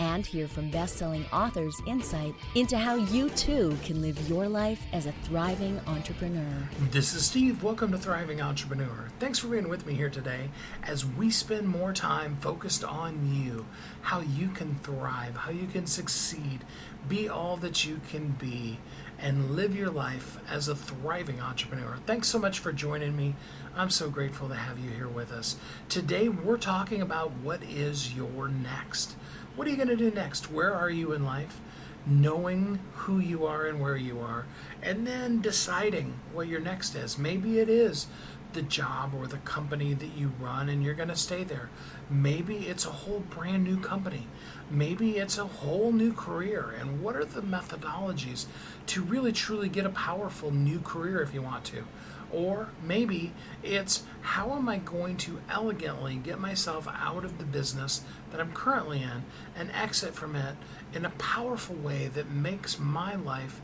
And hear from best selling authors' insight into how you too can live your life as a thriving entrepreneur. This is Steve. Welcome to Thriving Entrepreneur. Thanks for being with me here today as we spend more time focused on you, how you can thrive, how you can succeed, be all that you can be and live your life as a thriving entrepreneur. Thanks so much for joining me. I'm so grateful to have you here with us. Today, we're talking about what is your next. What are you going to do next? Where are you in life? Knowing who you are and where you are, and then deciding what your next is. Maybe it is the job or the company that you run and you're going to stay there. Maybe it's a whole brand new company. Maybe it's a whole new career. And what are the methodologies to really truly get a powerful new career if you want to? Or maybe it's how am I going to elegantly get myself out of the business that I'm currently in and exit from it in a powerful way that makes my life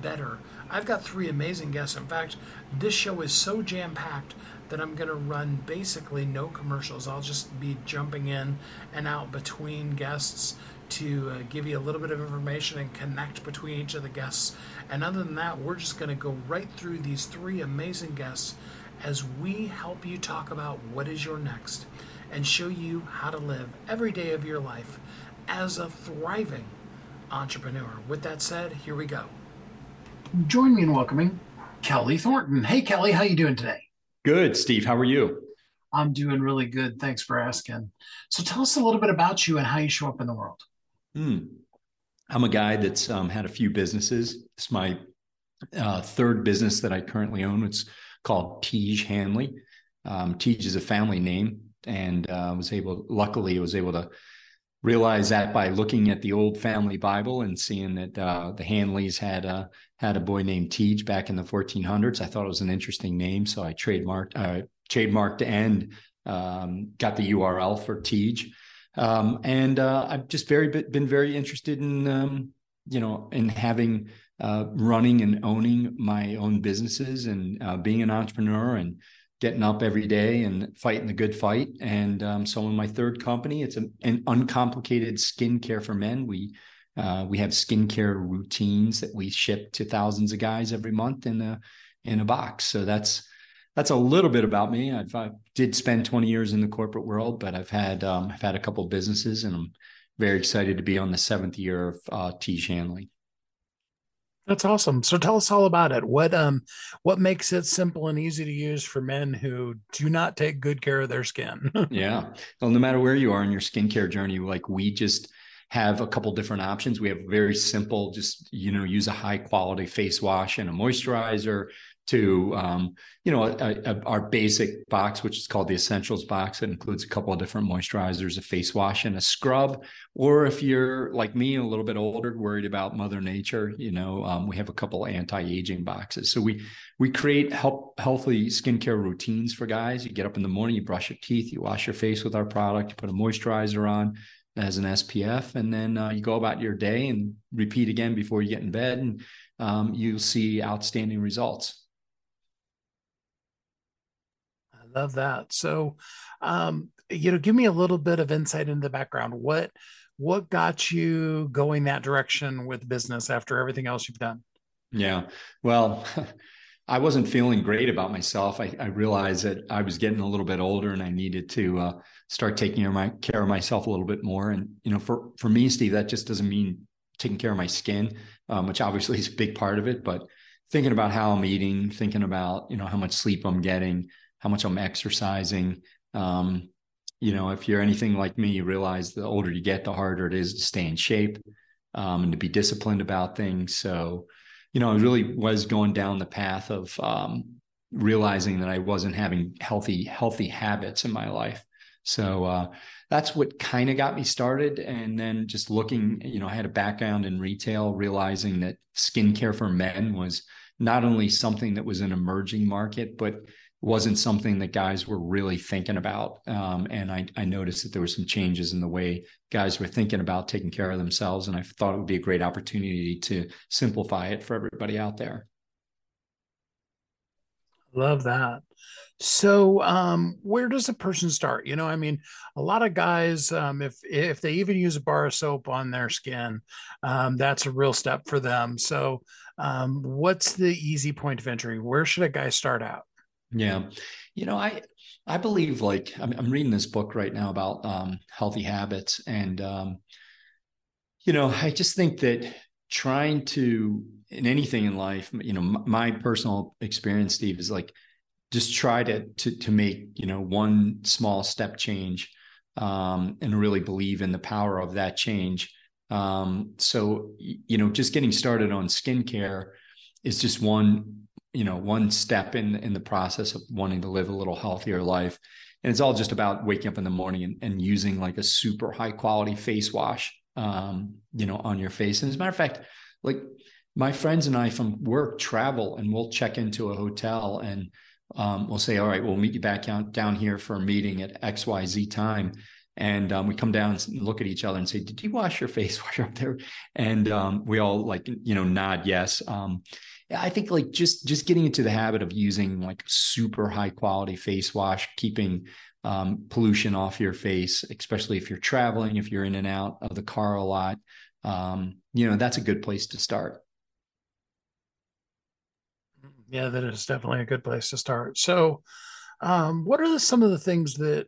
better. I've got three amazing guests. In fact, this show is so jam packed that I'm going to run basically no commercials. I'll just be jumping in and out between guests to uh, give you a little bit of information and connect between each of the guests. And other than that, we're just going to go right through these three amazing guests as we help you talk about what is your next and show you how to live every day of your life as a thriving entrepreneur. With that said, here we go. Join me in welcoming Kelley Thornton. Hey, Kelley, how you doing today? Good, Steve. How are you? I'm doing really good. Thanks for asking. So tell us a little bit about you and how you show up in the world. Hmm. I'm a guy that's um, had a few businesses. It's my uh, third business that I currently own. It's called Tiege Hanley. Um, Tiege is a family name, and uh, was able. Luckily, was able to realize that by looking at the old family Bible and seeing that uh, the Hanleys had a had a boy named Tiege back in the 1400s. I thought it was an interesting name, so I trademarked uh, trademarked and um, got the URL for Tiege. Um, and uh, I've just very been very interested in um, you know in having uh, running and owning my own businesses and uh, being an entrepreneur and getting up every day and fighting the good fight. And um, so in my third company, it's an, an uncomplicated skincare for men. We uh, we have skincare routines that we ship to thousands of guys every month in a in a box. So that's that's a little bit about me. I've, I did spend 20 years in the corporate world, but I've had um, I've had a couple businesses, and I'm very excited to be on the seventh year of uh, Tiege Hanley. That's awesome. So tell us all about it. What um what makes it simple and easy to use for men who do not take good care of their skin? yeah. Well, no matter where you are in your skincare journey, like we just have a couple different options. We have very simple, just you know, use a high quality face wash and a moisturizer to um, you know a, a, our basic box which is called the essentials box. It includes a couple of different moisturizers a face wash and a scrub. Or if you're like me a little bit older worried about mother nature you know um, we have a couple anti-aging boxes. So we we create help healthy skincare routines for guys. You get up in the morning you brush your teeth you wash your face with our product you put a moisturizer on as an SPF, and then uh, you go about your day and repeat again before you get in bed, and um, you'll see outstanding results. Love that. So, um, you know, give me a little bit of insight into the background. What what got you going that direction with business after everything else you've done? Yeah, well, I wasn't feeling great about myself. I, I, realized that I was getting a little bit older and I needed to uh, start taking care of, my, care of myself a little bit more. And you know, for for me, Steve, that just doesn't mean taking care of my skin, um, which obviously is a big part of it, but thinking about how I'm eating, thinking about you know how much sleep I'm getting, how much I'm exercising. Um, you know, if you're anything like me, you realize the older you get, the harder it is to stay in shape um, and to be disciplined about things. So, you know, I really was going down the path of um, realizing that I wasn't having healthy, healthy habits in my life. So uh, that's what kind of got me started. And then just looking, you know, I had a background in retail, realizing that skincare for men was not only something that was an emerging market, but wasn't something that guys were really thinking about. Um, and I, I, noticed that there were some changes in the way guys were thinking about taking care of themselves. And I thought it would be a great opportunity to simplify it for everybody out there. Love that. So, um, where does a person start? You know, I mean, a lot of guys, um, if if they even use a bar of soap on their skin, um, that's a real step for them. So, um, what's the easy point of entry? Where should a guy start out? Yeah, you know, I I believe like I'm, I'm reading this book right now about um, healthy habits, and um, you know, I just think that trying to in anything in life, you know, my, my personal experience, Steve, is like just try to to to make you know one small step change, um, and really believe in the power of that change. Um, so you know, just getting started on skincare is just one you know one step in in the process of wanting to live a little healthier life. And it's all just about waking up in the morning and, and using like a super high quality face wash um, you know on your face. And as a matter of fact like my friends and i from work travel and we'll check into a hotel and um, we'll say all right we'll meet you back down, down here for a meeting at xyz time. And um, we come down and look at each other and say did you wash your face while you're up there? And um, we all like you know nod yes. Um, I think like just just getting into the habit of using like super high quality face wash, keeping um, pollution off your face, especially if you're traveling, if you're in and out of the car a lot. Um, you know, that's a good place to start. Yeah, that is definitely a good place to start. So, um, what are the, some of the things that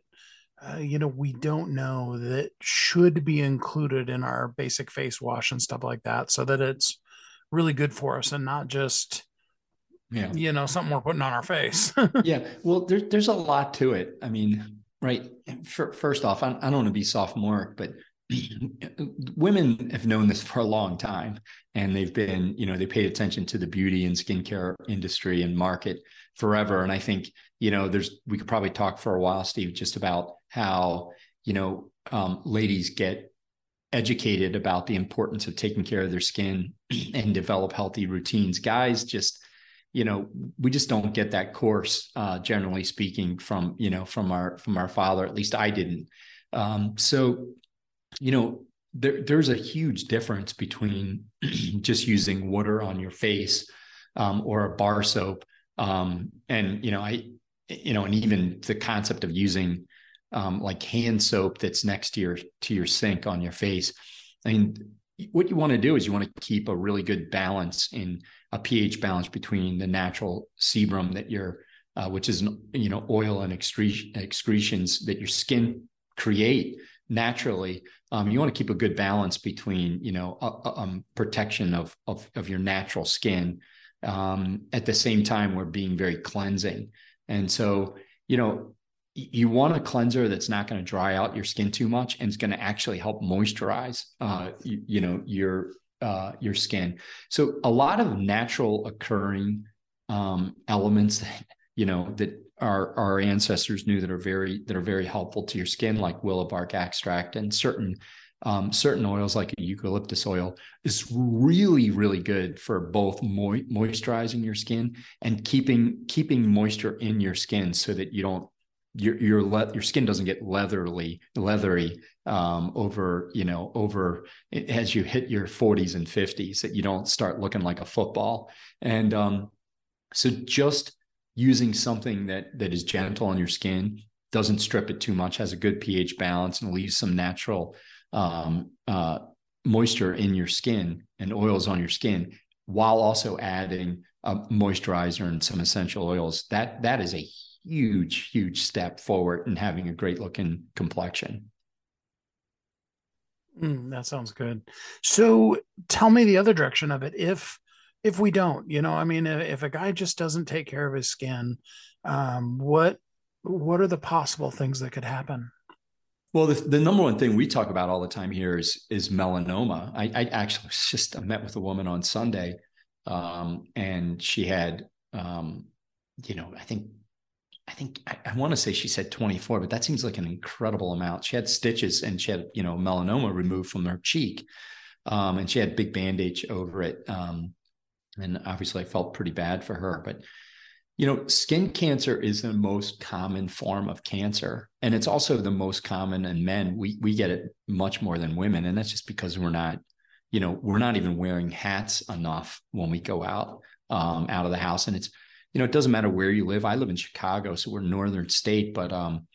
uh, you know we don't know that should be included in our basic face wash and stuff like that, so that it's really good for us and not just yeah. you know something we're putting on our face. Yeah. Well there, there's a lot to it. I mean right for, first off I, I don't want to be sophomoric but women have known this for a long time and they've been you know they paid attention to the beauty and skincare industry and market forever. And i think you know there's we could probably talk for a while steve just about how you know um, ladies get educated about the importance of taking care of their skin and develop healthy routines. Guys just, you know, we just don't get that course, uh, generally speaking, from you know from our from our father. At least I didn't. Um, so, you know, there, there's a huge difference between just using water on your face um, or a bar soap, um, and you know, I, you know, and even the concept of using um, like hand soap that's next to your to your sink on your face. I mean, what you want to do is you want to keep a really good balance in a pH balance between the natural sebum that you're, uh, which is an you know oil and excretions that your skin create naturally. Um, you want to keep a good balance between you know um, protection of, of of your natural skin. Um, at the same time, we're being very cleansing, and so you know you want a cleanser that's not going to dry out your skin too much and it's going to actually help moisturize uh, you, you, know your uh, your skin. So a lot of natural occurring um, elements that you know that our our ancestors knew that are very that are very helpful to your skin like willow bark extract and certain um, certain oils like eucalyptus oil is really really good for both mo- moisturizing your skin and keeping keeping moisture in your skin so that you don't your your le- your skin doesn't get leatherly leathery um, over you know over as you hit your 40s and 50s that you don't start looking like a football. And um, so just using something that that is gentle on your skin doesn't strip it too much has a good ph balance and leaves some natural um, uh, moisture in your skin and oils on your skin while also adding a moisturizer and some essential oils. That that is a huge, huge step forward in having a great looking complexion. Mm, that sounds good. So tell me the other direction of it. If if we don't, you know, I mean, if a guy just doesn't take care of his skin, um, what what are the possible things that could happen? Well, the, the number one thing we talk about all the time here is is melanoma. I, I actually just I met with a woman on Sunday, um, and she had, um, you know, I think I think I, I want to say she said 24, but that seems like an incredible amount. She had stitches and she had, you know, melanoma removed from her cheek. Um, and she had big bandage over it. Um, and obviously I felt pretty bad for her, but you know, skin cancer is the most common form of cancer. And it's also the most common in men. We we get it much more than women. And that's just because we're not, you know, we're not even wearing hats enough when we go out um, out of the house. And it's you know, it doesn't matter where you live. I live in Chicago, so we're northern state, but um,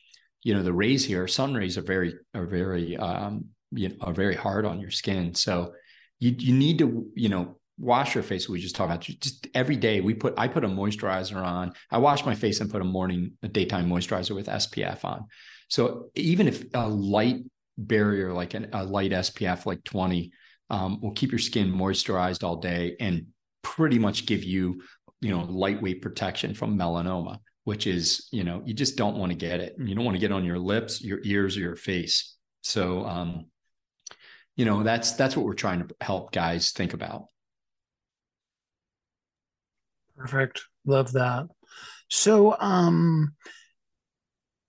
you know, the rays here, sun rays are very are very um, you know, are very hard on your skin. So you you need to, you know, wash your face. We just talked about just every day. We put I put a moisturizer on. I wash my face and put a morning, a daytime moisturizer with SPF on. So even if a light barrier like an, a light SPF like 20 um, will keep your skin moisturized all day and pretty much give you you know lightweight protection from melanoma which is you know you just don't want to get it. You don't want to get on your lips your ears or your face. So um you know that's that's what we're trying to help guys think about. Perfect. Love that. So um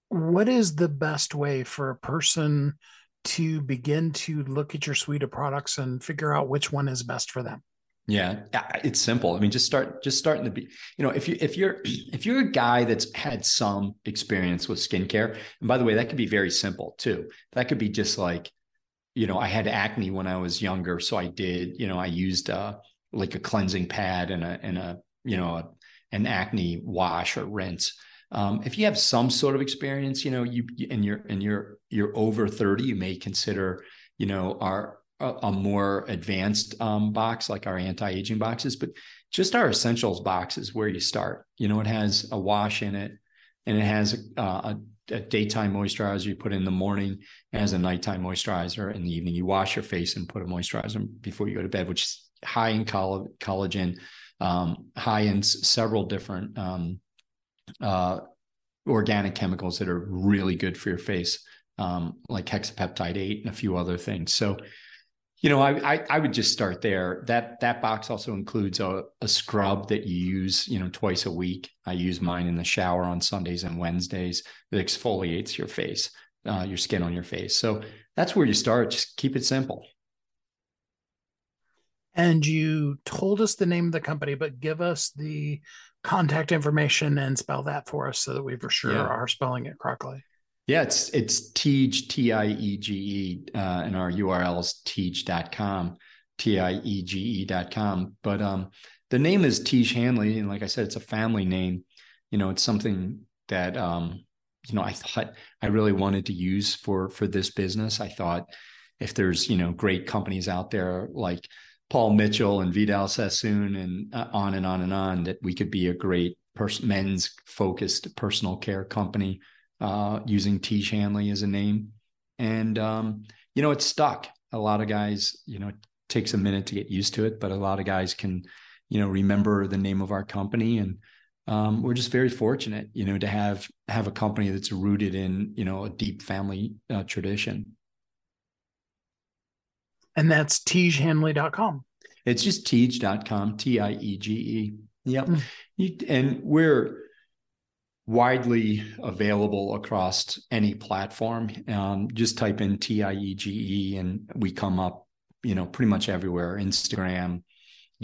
what is the best way for a person to begin to look at your suite of products and figure out which one is best for them yeah, it's simple. I mean, just start, just starting to be, you know, if you if you're if you're a guy that's had some experience with skincare, and by the way, that could be very simple too. That could be just like, you know, I had acne when I was younger, so I did, you know, I used uh like a cleansing pad and a and a you know a, an acne wash or rinse. Um, if you have some sort of experience, you know, you and you're and you're you're over thirty, you may consider, you know, our a, a more advanced um, box like our anti-aging boxes, but just our essentials box is where you start. You know, it has a wash in it, and it has a, a, a daytime moisturizer you put in the morning, it has a nighttime moisturizer in the evening. You wash your face and put a moisturizer before you go to bed, which is high in coll- collagen, um, high in s- several different um, uh, organic chemicals that are really good for your face, um, like hexapeptide eight and a few other things. So you know, I, I, I would just start there. That that box also includes a, a scrub that you use, you know, twice a week. I use mine in the shower on Sundays and Wednesdays that exfoliates your face, uh, your skin on your face. So that's where you start. Just keep it simple. And you told us the name of the company, but give us the contact information and spell that for us so that we for sure yeah. are spelling it correctly. Yeah, it's it's T I E G E, uh, and our URL is tiege.com, T I E G E.com. But um, the name is Tiege Hanley. And like I said, it's a family name. You know, it's something that, um, you know, I thought I really wanted to use for for this business. I thought if there's, you know, great companies out there like Paul Mitchell and Vidal Sassoon and uh, on and on and on, that we could be a great pers- men's focused personal care company uh, using Tiege Hanley as a name. And, um, you know, it's stuck. A lot of guys, you know, it takes a minute to get used to it, but a lot of guys can, you know, remember the name of our company. And um, we're just very fortunate, you know, to have have a company that's rooted in, you know, a deep family uh, tradition. And that's tiegehanley.com. It's just tiege.com, T I E G E. Yep. Mm. And we're, widely available across any platform. Um, just type in TIEGE and we come up, you know, pretty much everywhere Instagram,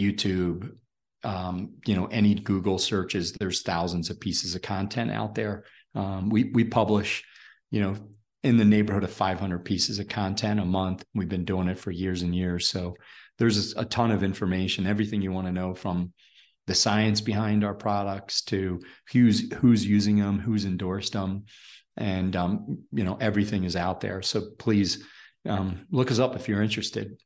YouTube, um, you know, any Google searches, there's thousands of pieces of content out there. Um, we, we publish, you know, in the neighborhood of 500 pieces of content a month. We've been doing it for years and years. So there's a ton of information, everything you want to know from the science behind our products to who's who's using them, who's endorsed them, and um, you know everything is out there. So please um, look us up if you're interested.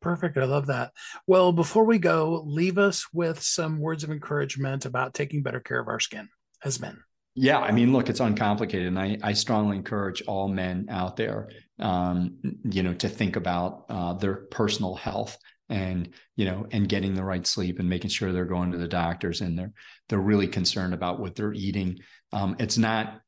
Perfect. I love that. Well, before we go, leave us with some words of encouragement about taking better care of our skin as men. Yeah, I mean, look, it's uncomplicated, and I, I strongly encourage all men out there, um, you know, to think about uh, their personal health and you know and getting the right sleep and making sure they're going to the doctors and they're they're really concerned about what they're eating um, it's not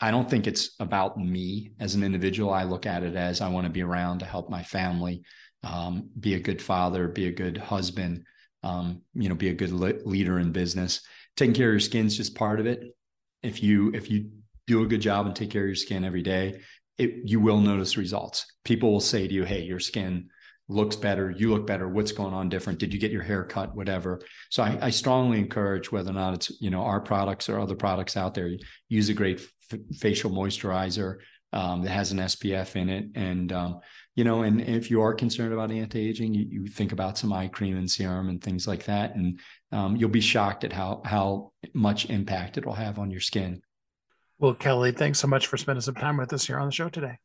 i don't think it's about me as an individual i look at it as i want to be around to help my family um, be a good father be a good husband um, you know be a good le- leader in business taking care of your skin is just part of it. If you if you do a good job and take care of your skin every day, it, you will notice results. People will say to you, "Hey, your skin looks better. You look better. What's going on different? Did you get your hair cut? Whatever." So I, I strongly encourage whether or not it's you know our products or other products out there, use a great f- facial moisturizer um, that has an SPF in it, and um, you know, and if you are concerned about anti-aging, you, you, think about some eye cream and serum and things like that, and um, you'll be shocked at how how much impact it will have on your skin. Well, Kelley, thanks so much for spending some time with us here on the show today.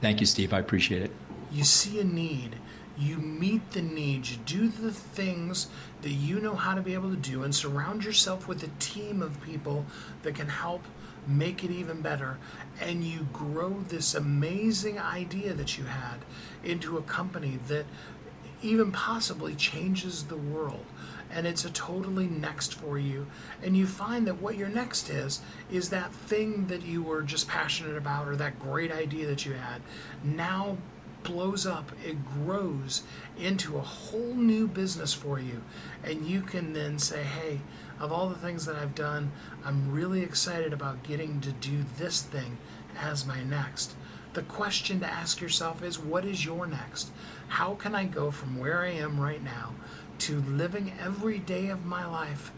Thank you, Steve. I appreciate it. You see a need, you meet the needs, you do the things that you know how to be able to do, and surround yourself with a team of people that can help make it even better. And you grow this amazing idea that you had into a company that even possibly changes the world and it's a totally next for you and you find that what your next is is that thing that you were just passionate about or that great idea that you had now blows up it grows into a whole new business for you. And you can then say hey of all the things that I've done I'm really excited about getting to do this thing as my next. The question to ask yourself is what is your next? How can I go from where I am right now to living every day of my life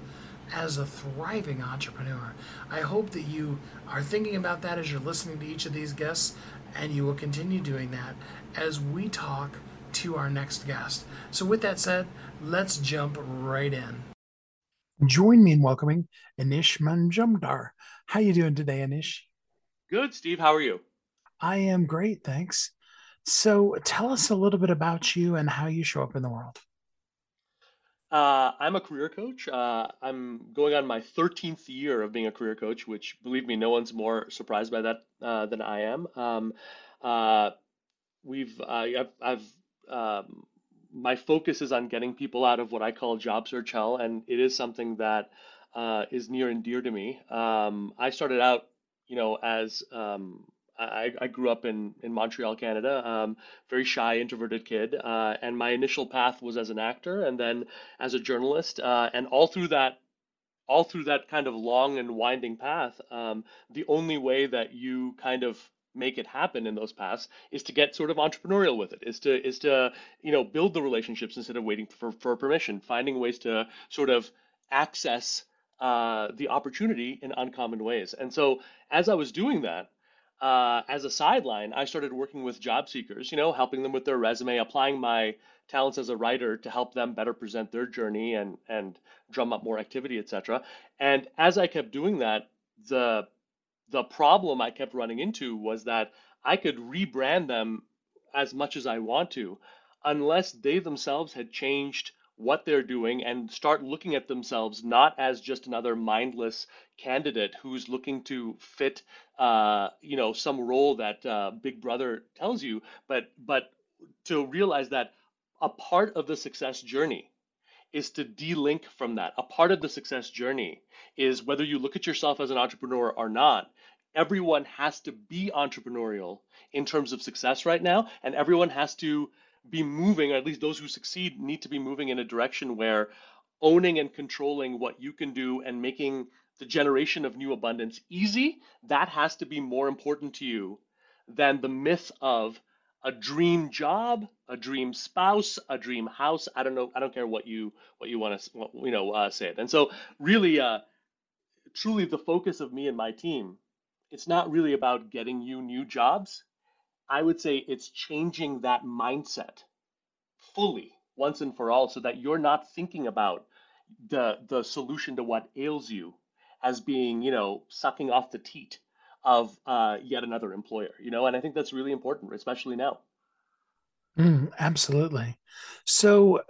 as a thriving entrepreneur. I hope that you are thinking about that as you're listening to each of these guests, and you will continue doing that as we talk to our next guest. So, with that said, let's jump right in. Join me in welcoming Anish Majumdar. How are you doing today, Anish? Good, Steve. How are you? I am great, thanks. So, tell us a little bit about you and how you show up in the world. Uh, I'm a career coach. Uh, I'm going on my 13th year of being a career coach, which, believe me, no one's more surprised by that uh, than I am. Um, uh, we've, I've, I've um, my focus is on getting people out of what I call job search hell, and it is something that uh, is near and dear to me. Um, I started out, you know, as um, I, I grew up in, in Montreal, Canada. Um, very shy, introverted kid, uh, and my initial path was as an actor, and then as a journalist. Uh, and all through that, all through that kind of long and winding path, um, the only way that you kind of make it happen in those paths is to get sort of entrepreneurial with it is to is to you know build the relationships instead of waiting for, for permission finding ways to sort of access uh, the opportunity in uncommon ways and so as i was doing that uh, as a sideline, I started working with job seekers, you know, helping them with their resume, applying my talents as a writer to help them better present their journey and and drum up more activity, etc. And as I kept doing that, the the problem I kept running into was that I could rebrand them as much as I want to, unless they themselves had changed what they're doing and start looking at themselves not as just another mindless candidate who's looking to fit uh, you know some role that uh, big brother tells you but but to realize that a part of the success journey is to de-link from that. A part of the success journey is whether you look at yourself as an entrepreneur or not everyone has to be entrepreneurial in terms of success right now and everyone has to be moving, or at least those who succeed need to be moving in a direction where owning and controlling what you can do and making the generation of new abundance easy, that has to be more important to you than the myth of a dream job, a dream spouse, a dream house. I don't know. I don't care what you what you want to you know uh, say it. And so, really, uh, truly, the focus of me and my team, it's not really about getting you new jobs. I would say it's changing that mindset fully once and for all so that you're not thinking about the the solution to what ails you as being, you know, sucking off the teat of uh, yet another employer, you know, and I think that's really important, especially now. Mm, absolutely. So,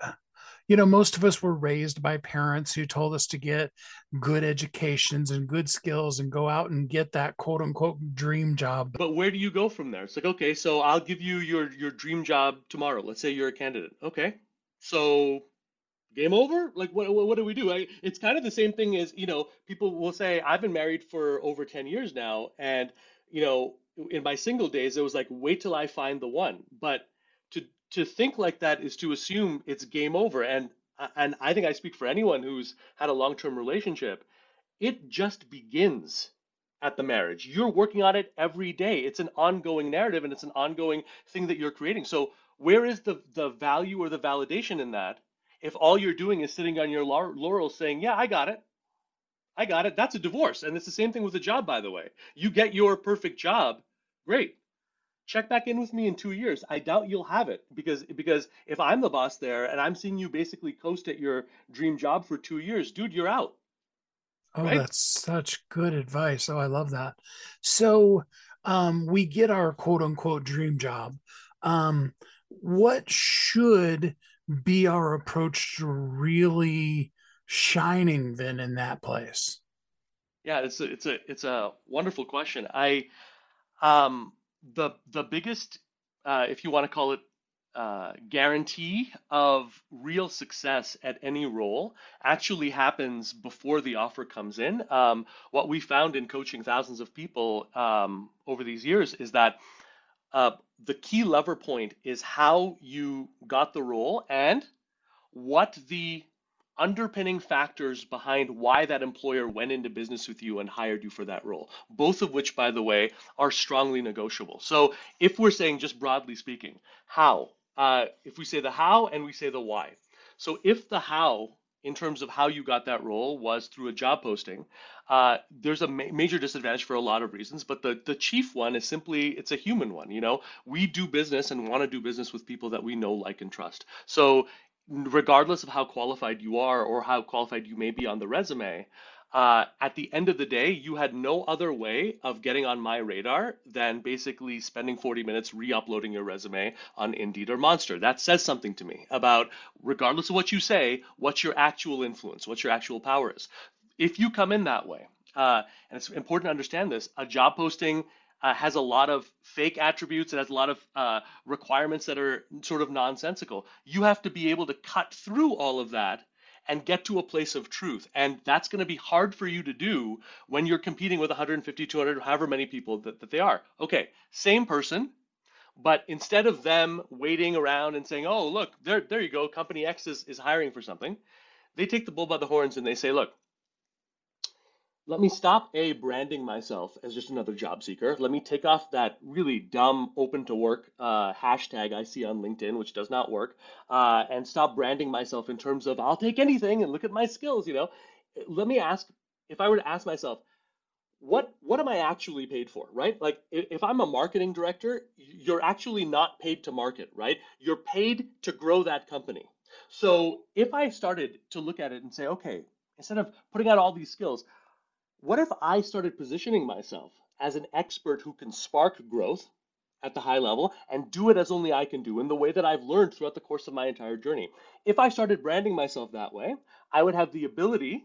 you know, most of us were raised by parents who told us to get good educations and good skills and go out and get that quote unquote dream job. But where do you go from there? It's like, okay, so I'll give you your your dream job tomorrow. Let's say you're a candidate. Okay. So game over? Like what what, what do we do? I, it's kind of the same thing as, you know, people will say I've been married for over 10 years now and, you know, in my single days it was like wait till I find the one. But to think like that is to assume it's game over. And and I think I speak for anyone who's had a long-term relationship, it just begins at the marriage. You're working on it every day. It's an ongoing narrative and it's an ongoing thing that you're creating. So where is the the value or the validation in that if all you're doing is sitting on your laurels saying, "Yeah, I got it. I got it." That's a divorce. And it's the same thing with a job by the way. You get your perfect job, great check back in with me in two years. I doubt you'll have it because because if I'm the boss there and I'm seeing you basically coast at your dream job for two years, dude, you're out. Oh, right? that's such good advice. Oh, I love that. So um, we get our quote unquote dream job. Um, what should be our approach to really shining then in that place? Yeah, it's a, it's a it's a wonderful question. I um the the biggest, uh, if you want to call it, uh, guarantee of real success at any role actually happens before the offer comes in. Um, what we found in coaching thousands of people um, over these years is that uh, the key lever point is how you got the role and what the underpinning factors behind why that employer went into business with you and hired you for that role. Both of which, by the way, are strongly negotiable. So if we're saying just broadly speaking, how, uh, if we say the how and we say the why. So if the how in terms of how you got that role was through a job posting. Uh, there's a ma- major disadvantage for a lot of reasons, but the, the chief one is simply it's a human one. You know, we do business and want to do business with people that we know, like, and trust. So regardless of how qualified you are or how qualified you may be on the resume, uh, at the end of the day, you had no other way of getting on my radar than basically spending 40 minutes re-uploading your resume on Indeed or Monster. That says something to me about, regardless of what you say, what's your actual influence, what your actual power is. If you come in that way, uh, and it's important to understand this, a job posting uh, has a lot of fake attributes. It has a lot of uh, requirements that are sort of nonsensical. You have to be able to cut through all of that and get to a place of truth. And that's going to be hard for you to do when you're competing with 150, 200, however many people that, that they are. Okay, same person, but instead of them waiting around and saying, oh, look, there, there you go, company X is, is hiring for something, they take the bull by the horns and they say, look, let me stop a branding myself as just another job seeker. Let me take off that really dumb open to work uh, hashtag I see on LinkedIn, which does not work, uh, and stop branding myself in terms of I'll take anything and look at my skills. You know, let me ask if I were to ask myself, what what am I actually paid for, right? Like if I'm a marketing director, you're actually not paid to market, right? You're paid to grow that company. So if I started to look at it and say, okay, instead of putting out all these skills, what if I started positioning myself as an expert who can spark growth at the high level and do it as only I can do in the way that I've learned throughout the course of my entire journey? If I started branding myself that way, I would have the ability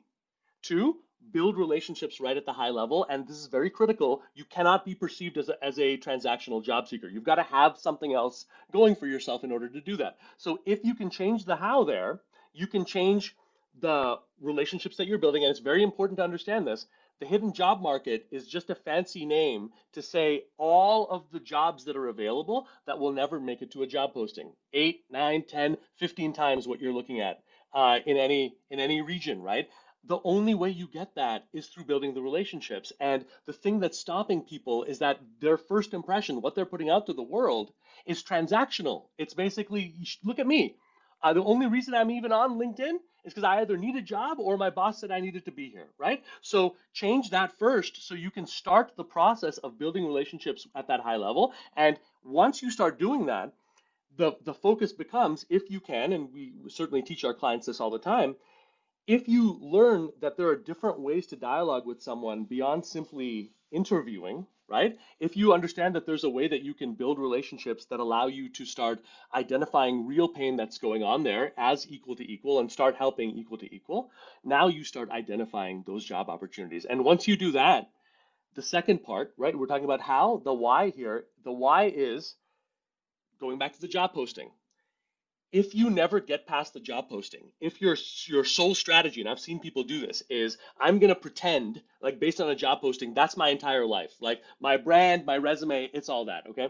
to build relationships right at the high level. And this is very critical. You cannot be perceived as a, as a transactional job seeker. You've got to have something else going for yourself in order to do that. So if you can change the how there, you can change the relationships that you're building. And it's very important to understand this the hidden job market is just a fancy name to say all of the jobs that are available that will never make it to a job posting. Eight, nine, 10, 15 times what you're looking at uh, in any in any region, right? The only way you get that is through building the relationships. And the thing that's stopping people is that their first impression, what they're putting out to the world, is transactional. It's basically, look at me. Uh, the only reason I'm even on LinkedIn is because I either need a job or my boss said I needed to be here, right? So change that first so you can start the process of building relationships at that high level. And once you start doing that, the, the focus becomes, if you can, and we certainly teach our clients this all the time, if you learn that there are different ways to dialogue with someone beyond simply interviewing, right? If you understand that there's a way that you can build relationships that allow you to start identifying real pain that's going on there as equal to equal and start helping equal to equal, now you start identifying those job opportunities. And once you do that, the second part, right? We're talking about how, the why here. The why is going back to the job posting if you never get past the job posting, if your your sole strategy, and I've seen people do this, is I'm gonna pretend like based on a job posting, that's my entire life, like my brand, my resume, it's all that. Okay,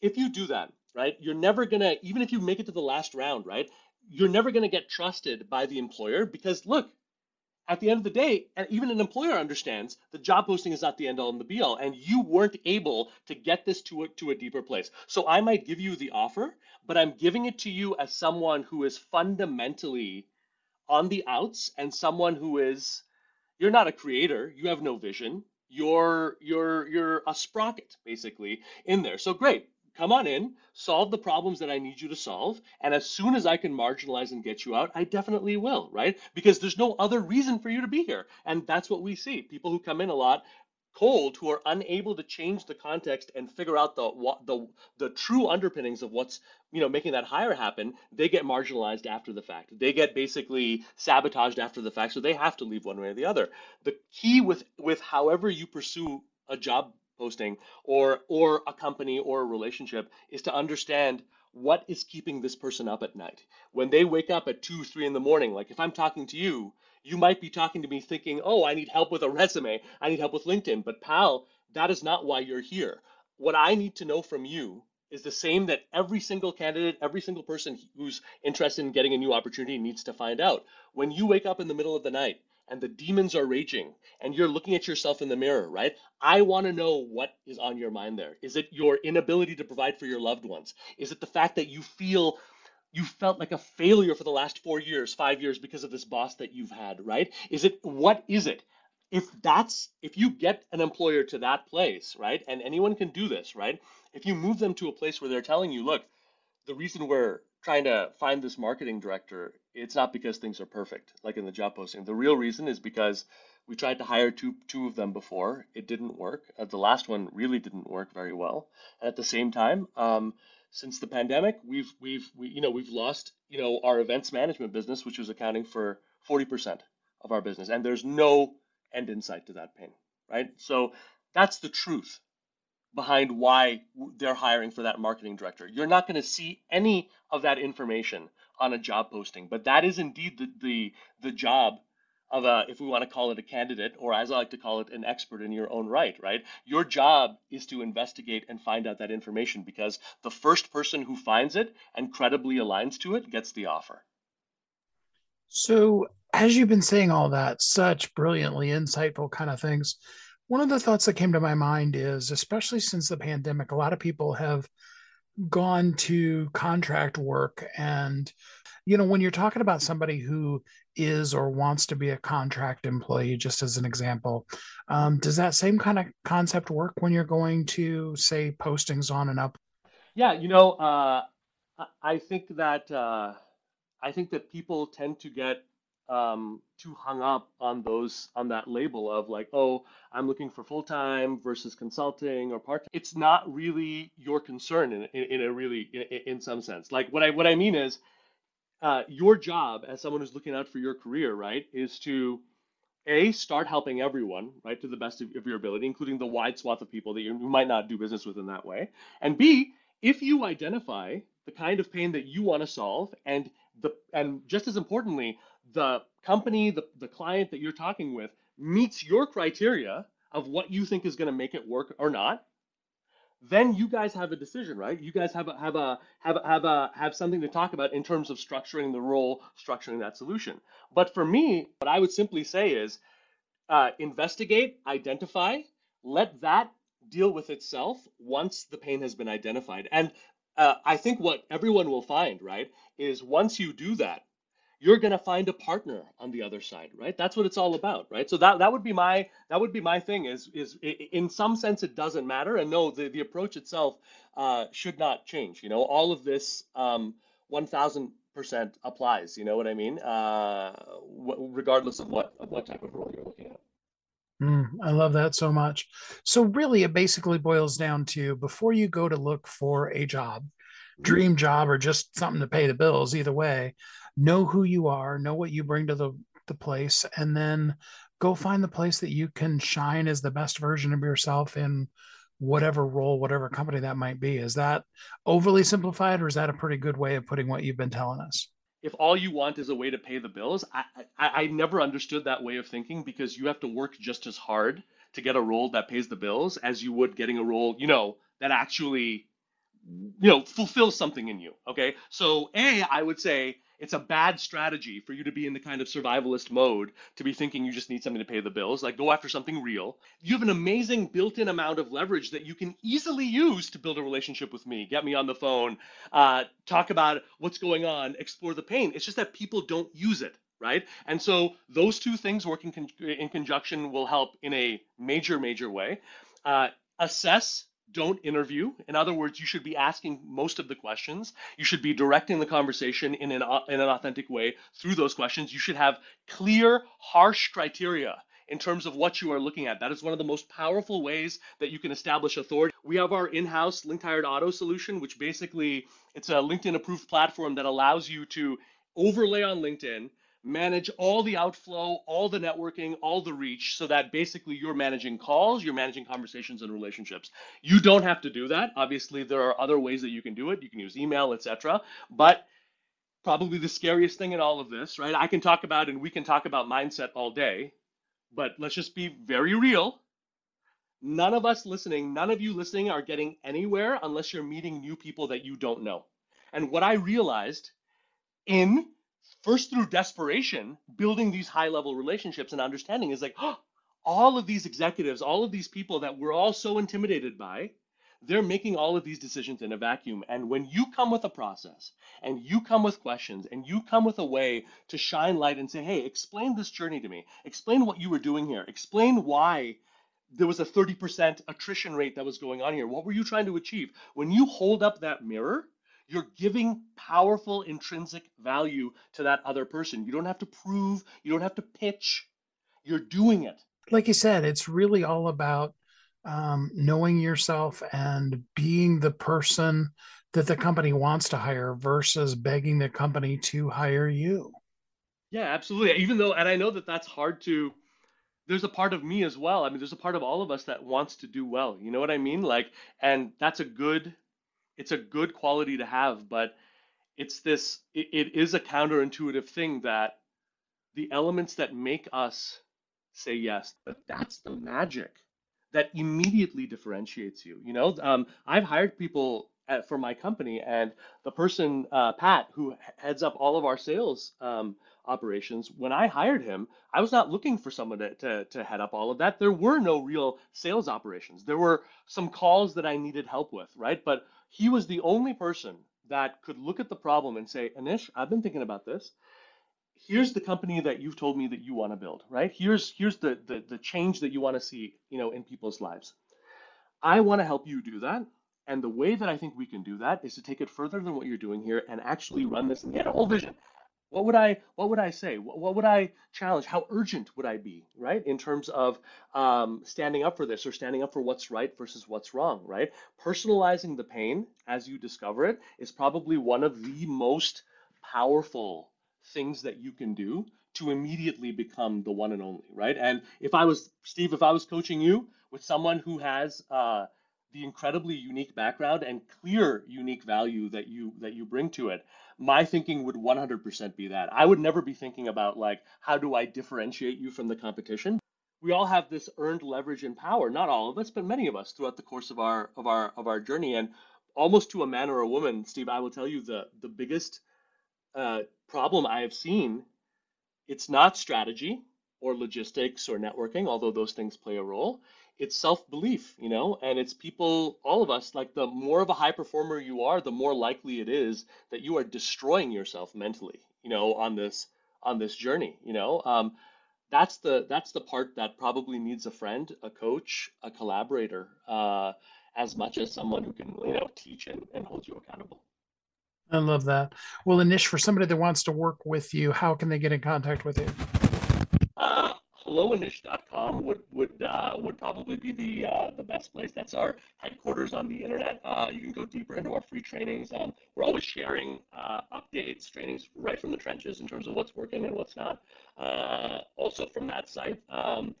if you do that, right, you're never gonna even if you make it to the last round, right, you're never to get trusted by the employer because look, at the end of the day, and even an employer understands the job posting is not the end all and the be all, and you weren't able to get this to a, to a deeper place. So I might give you the offer, but I'm giving it to you as someone who is fundamentally on the outs and someone who is you're not a creator, you have no vision. You're you're you're a sprocket basically in there. So great come on in, solve the problems that I need you to solve, and as soon as I can marginalize and get you out, I definitely will, right? Because there's no other reason for you to be here. And that's what we see. People who come in a lot cold who are unable to change the context and figure out the what the the true underpinnings of what's you know making that hire happen they get marginalized after the fact they get basically sabotaged after the fact so they have to leave one way or the other the key with with however you pursue a job posting or or a company or a relationship is to understand what is keeping this person up at night. When they wake up at 2 3 in the morning like if i'm talking to you you might be talking to me thinking oh i need help with a resume. I need help with linkedin. But pal that is not why you're here. What i need to know from you is the same that every single candidate, every single person who's interested in getting a new opportunity needs to find out. When you wake up in the middle of the night and the demons are raging and you're looking at yourself in the mirror, right? I want to know what is on your mind there. Is it your inability to provide for your loved ones? Is it the fact that you feel you felt like a failure for the last 4 years, 5 years because of this boss that you've had, right? Is it what is it? If that's if you get an employer to that place, right? And anyone can do this, right? If you move them to a place where they're telling you, look, the reason we're trying to find this marketing director, it's not because things are perfect, like in the job posting. The real reason is because we tried to hire two two of them before. It didn't work. Uh, the last one really didn't work very well. And at the same time, um, since the pandemic, we've we've we, you know we've lost you know our events management business, which was accounting for 40% of our business, and there's no end in sight to that pain, right? So that's the truth behind why they're hiring for that marketing director. You're not going to see any of that information on a job posting, but that is indeed the the, the job of a, if we want to call it a candidate, or as I like to call it, an expert in your own right, right? Your job is to investigate and find out that information because the first person who finds it and credibly aligns to it gets the offer. So, as you've been saying all that, such brilliantly insightful kind of things, one of the thoughts that came to my mind is, especially since the pandemic, a lot of people have gone to contract work. And, you know, when you're talking about somebody who is or wants to be a contract employee, just as an example, um, does that same kind of concept work when you're going to, say, postings on and up? Yeah, you know, uh, I think that uh, I think that people tend to get um, too hung up on those on that label of like, oh, I'm looking for full time versus consulting or part. time It's not really your concern in, in, in a really in, in, some sense. Like what I what I mean is, uh, your job as someone who's looking out for your career, right, is to a start helping everyone right to the best of, of your ability, including the wide swath of people that you might not do business with in that way, and b if you identify the kind of pain that you want to solve and the and just as importantly the company, the, the client that you're talking with meets your criteria of what you think is going to make it work or not, then you guys have a decision, right? You guys have a, have a have a, have a have something to talk about in terms of structuring the role, structuring that solution. But for me, what I would simply say is uh, investigate, identify, let that deal with itself once the pain has been identified. And uh, I think what everyone will find, right, is once you do that, you're going to find a partner on the other side right? That's what it's all about right? So that that would be my that would be my thing is is in some sense it doesn't matter. And no the, the approach itself uh, should not change you know? All of this um, 1000% applies you know what i mean? Uh, regardless of what of what type of role you're looking at. Mm, I love that so much. So, really, it basically boils down to before you go to look for a job, dream job, or just something to pay the bills, either way, know who you are, know what you bring to the, the place, and then go find the place that you can shine as the best version of yourself in whatever role, whatever company that might be. Is that overly simplified, or is that a pretty good way of putting what you've been telling us? If all you want is a way to pay the bills, I, I, I never understood that way of thinking because you have to work just as hard to get a role that pays the bills as you would getting a role, you know, that actually, you know, fulfills something in you. Okay. So, A, I would say it's a bad strategy for you to be in the kind of survivalist mode to be thinking you just need something to pay the bills. Like, go after something real. You have an amazing built in amount of leverage that you can easily use to build a relationship with me, get me on the phone, uh, talk about what's going on, explore the pain. It's just that people don't use it. Right. And so those two things working in conjunction will help in a major, major way. Uh, assess don't interview. In other words, you should be asking most of the questions. You should be directing the conversation in an, in an authentic way through those questions. You should have clear, harsh criteria in terms of what you are looking at. That is one of the most powerful ways that you can establish authority. We have our in-house Linked Hired Auto solution, which basically it's a LinkedIn approved platform that allows you to overlay on LinkedIn manage all the outflow, all the networking, all the reach, so that basically you're managing calls, you're managing conversations and relationships. You don't have to do that. Obviously, there are other ways that you can do it. You can use email, etc. But probably the scariest thing in all of this, right? I can talk about and we can talk about mindset all day, but let's just be very real. None of us listening, none of you listening are getting anywhere unless you're meeting new people that you don't know. And what I realized in first through desperation, building these high level relationships and understanding is like, oh, all of these executives, all of these people that we're all so intimidated by, they're making all of these decisions in a vacuum. And when you come with a process and you come with questions and you come with a way to shine light and say, hey, explain this journey to me, explain what you were doing here, explain why there was a 30% attrition rate that was going on here. What were you trying to achieve? When you hold up that mirror, you're giving powerful intrinsic value to that other person. You don't have to prove, you don't have to pitch, you're doing it. Like you said, it's really all about um, knowing yourself and being the person that the company wants to hire versus begging the company to hire you. Yeah, absolutely. Even though, and I know that that's hard to, there's a part of me as well. I mean, there's a part of all of us that wants to do well. You know what I mean? Like, and that's a good it's a good quality to have, but it's this it, it is a counterintuitive thing that the elements that make us say yes, but that's the magic that immediately differentiates you. You know, um, I've hired people at, for my company, and the person uh, Pat, who heads up all of our sales um, operations, when I hired him, I was not looking for someone to, to, to head up all of that. There were no real sales operations. There were some calls that I needed help with, right? But he was the only person that could look at the problem and say, Anish, I've been thinking about this. Here's the company that you've told me that you want to build, right? Here's here's the, the the change that you want to see, you know, in people's lives. I want to help you do that. And the way that I think we can do that is to take it further than what you're doing here and actually run this whole vision. What would I what would I say? What, what would I challenge? How urgent would I be, right? In terms of um, standing up for this or standing up for what's right versus what's wrong, right? Personalizing the pain as you discover it is probably one of the most powerful things that you can do to immediately become the one and only, right? And if I was Steve, if I was coaching you with someone who has uh, the incredibly unique background and clear unique value that you that you bring to it my thinking would 100% be that. I would never be thinking about like how do i differentiate you from the competition? We all have this earned leverage and power not all of us but many of us throughout the course of our of our of our journey. And almost to a man or a woman steve i will tell you the the biggest uh, problem i have seen it's not strategy or logistics or networking although those things play a role it's self-belief you know and it's people all of us like the more of a high performer you are the more likely it is that you are destroying yourself mentally you know on this on this journey you know? Um, that's the that's the part that probably needs a friend a coach a collaborator uh, as much as someone who can you know teach and, and hold you accountable. I love that. Well anish for somebody that wants to work with you how can they get in contact with you helloanish.com would would uh, would probably be the uh, the best place. That's our headquarters on the internet. Uh, you can go deeper into our free trainings. Um, we're always sharing uh, updates, trainings right from the trenches in terms of what's working and what's not. Uh, also from that site. Um,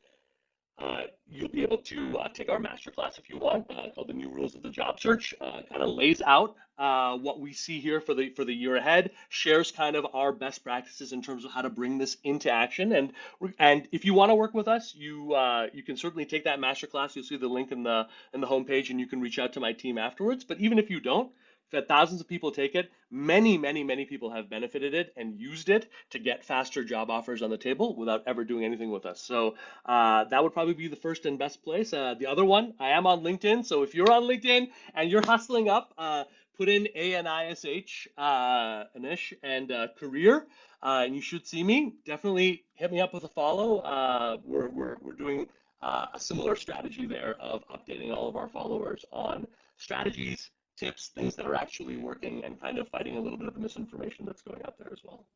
uh, you'll be able to uh, take our masterclass if you want, uh, called the New Rules of the Job Search. Uh, kind of lays out uh, what we see here for the for the year ahead, shares kind of our best practices in terms of how to bring this into action. And and if you want to work with us, you uh, you can certainly take that masterclass. You'll see the link in the in the homepage, and you can reach out to my team afterwards. But even if you don't, We've thousands of people take it. Many, many, many people have benefited it and used it to get faster job offers on the table without ever doing anything with us. So uh, that would probably be the first and best place. Uh, the other one, I am on LinkedIn. So if you're on LinkedIn and you're hustling up, uh, put in A N I S H, uh, Anish, and uh, career, uh, and you should see me. Definitely hit me up with a follow. We're, we're, we're doing a similar strategy there of updating all of our followers on strategies, tips, things that are actually working, and kind of fighting a little bit of the misinformation that's going out there as well.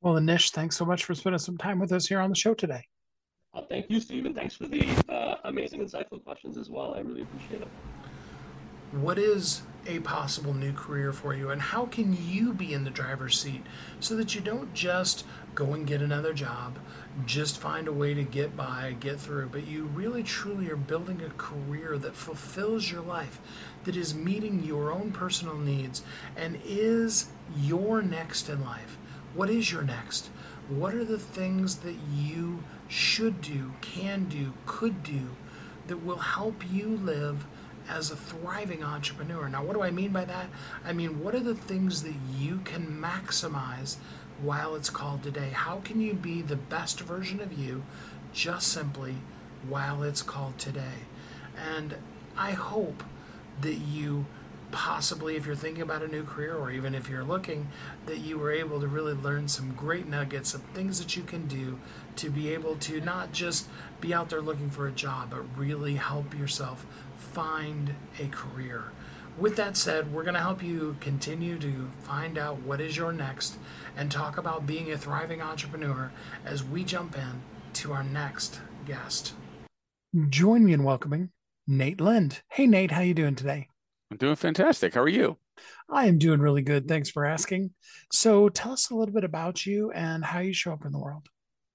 Well, Anish, thanks so much for spending some time with us here on the show today. Uh, thank you, Stephen. Thanks for the uh, amazing, insightful questions as well. I really appreciate it. What is a possible new career for you, and how can you be in the driver's seat so that you don't just go and get another job, just find a way to get by, get through, but you really truly are building a career that fulfills your life, that is meeting your own personal needs, and is your next in life? What is your next? What are the things that you should do, can do, could do that will help you live? As a thriving entrepreneur. Now, what do I mean by that? I mean, what are the things that you can maximize while it's called today? How can you be the best version of you just simply while it's called today? And I hope that you possibly, if you're thinking about a new career or even if you're looking, that you were able to really learn some great nuggets of things that you can do to be able to not just be out there looking for a job, but really help yourself find a career. With that said, we're going to help you continue to find out what is your next and talk about being a thriving entrepreneur as we jump in to our next guest. Join me in welcoming Nate Lind. Hey Nate, how you doing today? I'm doing fantastic. How are you? I am doing really good. Thanks for asking. So, tell us a little bit about you and how you show up in the world.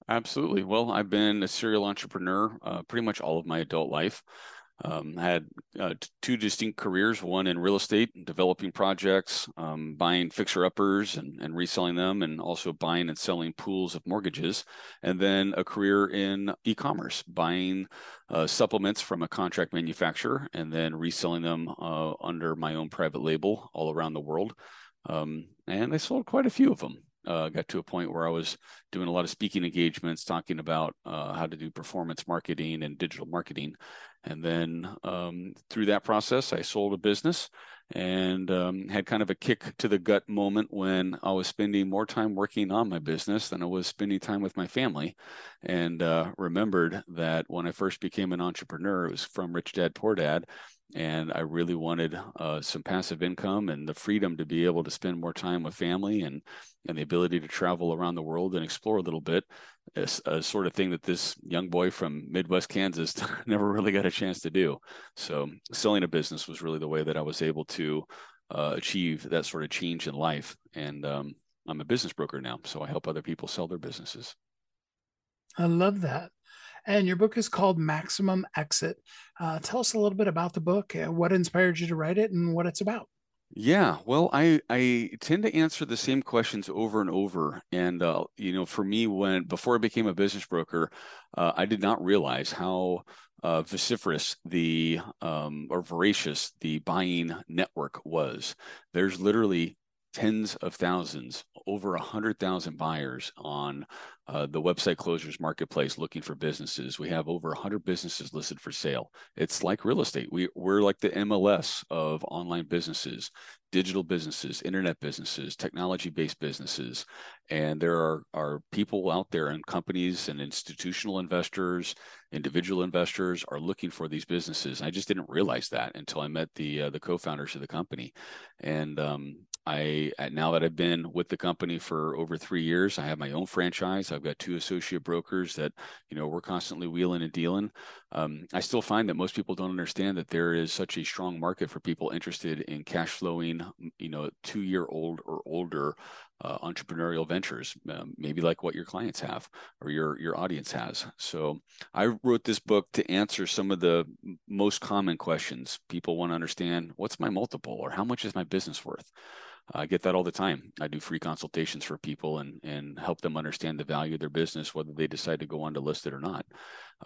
Absolutely. Well, I've been a serial entrepreneur uh, pretty much all of my adult life. Um, had uh, t- two distinct careers one in real estate, developing projects, um, buying fixer uppers and, and reselling them, and also buying and selling pools of mortgages. And then a career in e commerce, buying uh, supplements from a contract manufacturer and then reselling them uh, under my own private label all around the world. Um, and I sold quite a few of them uh, got to a point where I was doing a lot of speaking engagements, talking about uh, how to do performance marketing and digital marketing. And then um, through that process, I sold a business and um, had kind of a kick to the gut moment when I was spending more time working on my business than I was spending time with my family. And uh, remembered that when I first became an entrepreneur, it was from Rich Dad Poor Dad and I really wanted uh, some passive income and the freedom to be able to spend more time with family and and the ability to travel around the world and explore a little bit, a, a sort of thing that this young boy from Midwest Kansas never really got a chance to do. So selling a business was really the way that I was able to uh, achieve that sort of change in life. And um, I'm a business broker now, so I help other people sell their businesses. I love that. And your book is called Maximum Exit. Uh, tell us a little bit about the book, uh, what inspired you to write it, and what it's about. Yeah, well, I I tend to answer the same questions over and over, and uh, you know, for me, when before I became a business broker, uh, I did not realize how uh, vociferous the um, or voracious the buying network was. There's literally tens of thousands, over a hundred thousand buyers on uh, the Website Closers marketplace looking for businesses. We have over 100 businesses listed for sale. It's like real estate. We, we're like the MLS of online businesses, digital businesses, internet businesses, technology based businesses. And there are, are people out there and companies and institutional investors, individual investors are looking for these businesses. I just didn't realize that until I met the, uh, the co founders of the company. And um, I now that I've been with the company for over three years, I have my own franchise. I've got two associate brokers that you know we're constantly wheeling and dealing. Um, I still find that most people don't understand that there is such a strong market for people interested in cash flowing, you know, two year old or older uh, entrepreneurial ventures, um, maybe like what your clients have or your your audience has. So I wrote this book to answer some of the most common questions people want to understand. What's my multiple, or how much is my business worth? I get that all the time. I do free consultations for people and and help them understand the value of their business, whether they decide to go on to list it or not.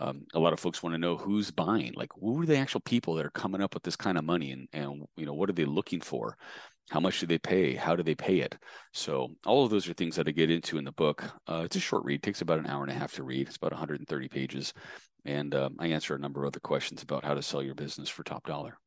Um, a lot of folks want to know who's buying, like who are the actual people that are coming up with this kind of money, and and you know what are they looking for? How much do they pay? How do they pay it? So all of those are things that I get into in the book. Uh, it's a short read; it takes about an hour and a half to read. It's about 130 pages, and uh, I answer a number of other questions about how to sell your business for top dollar.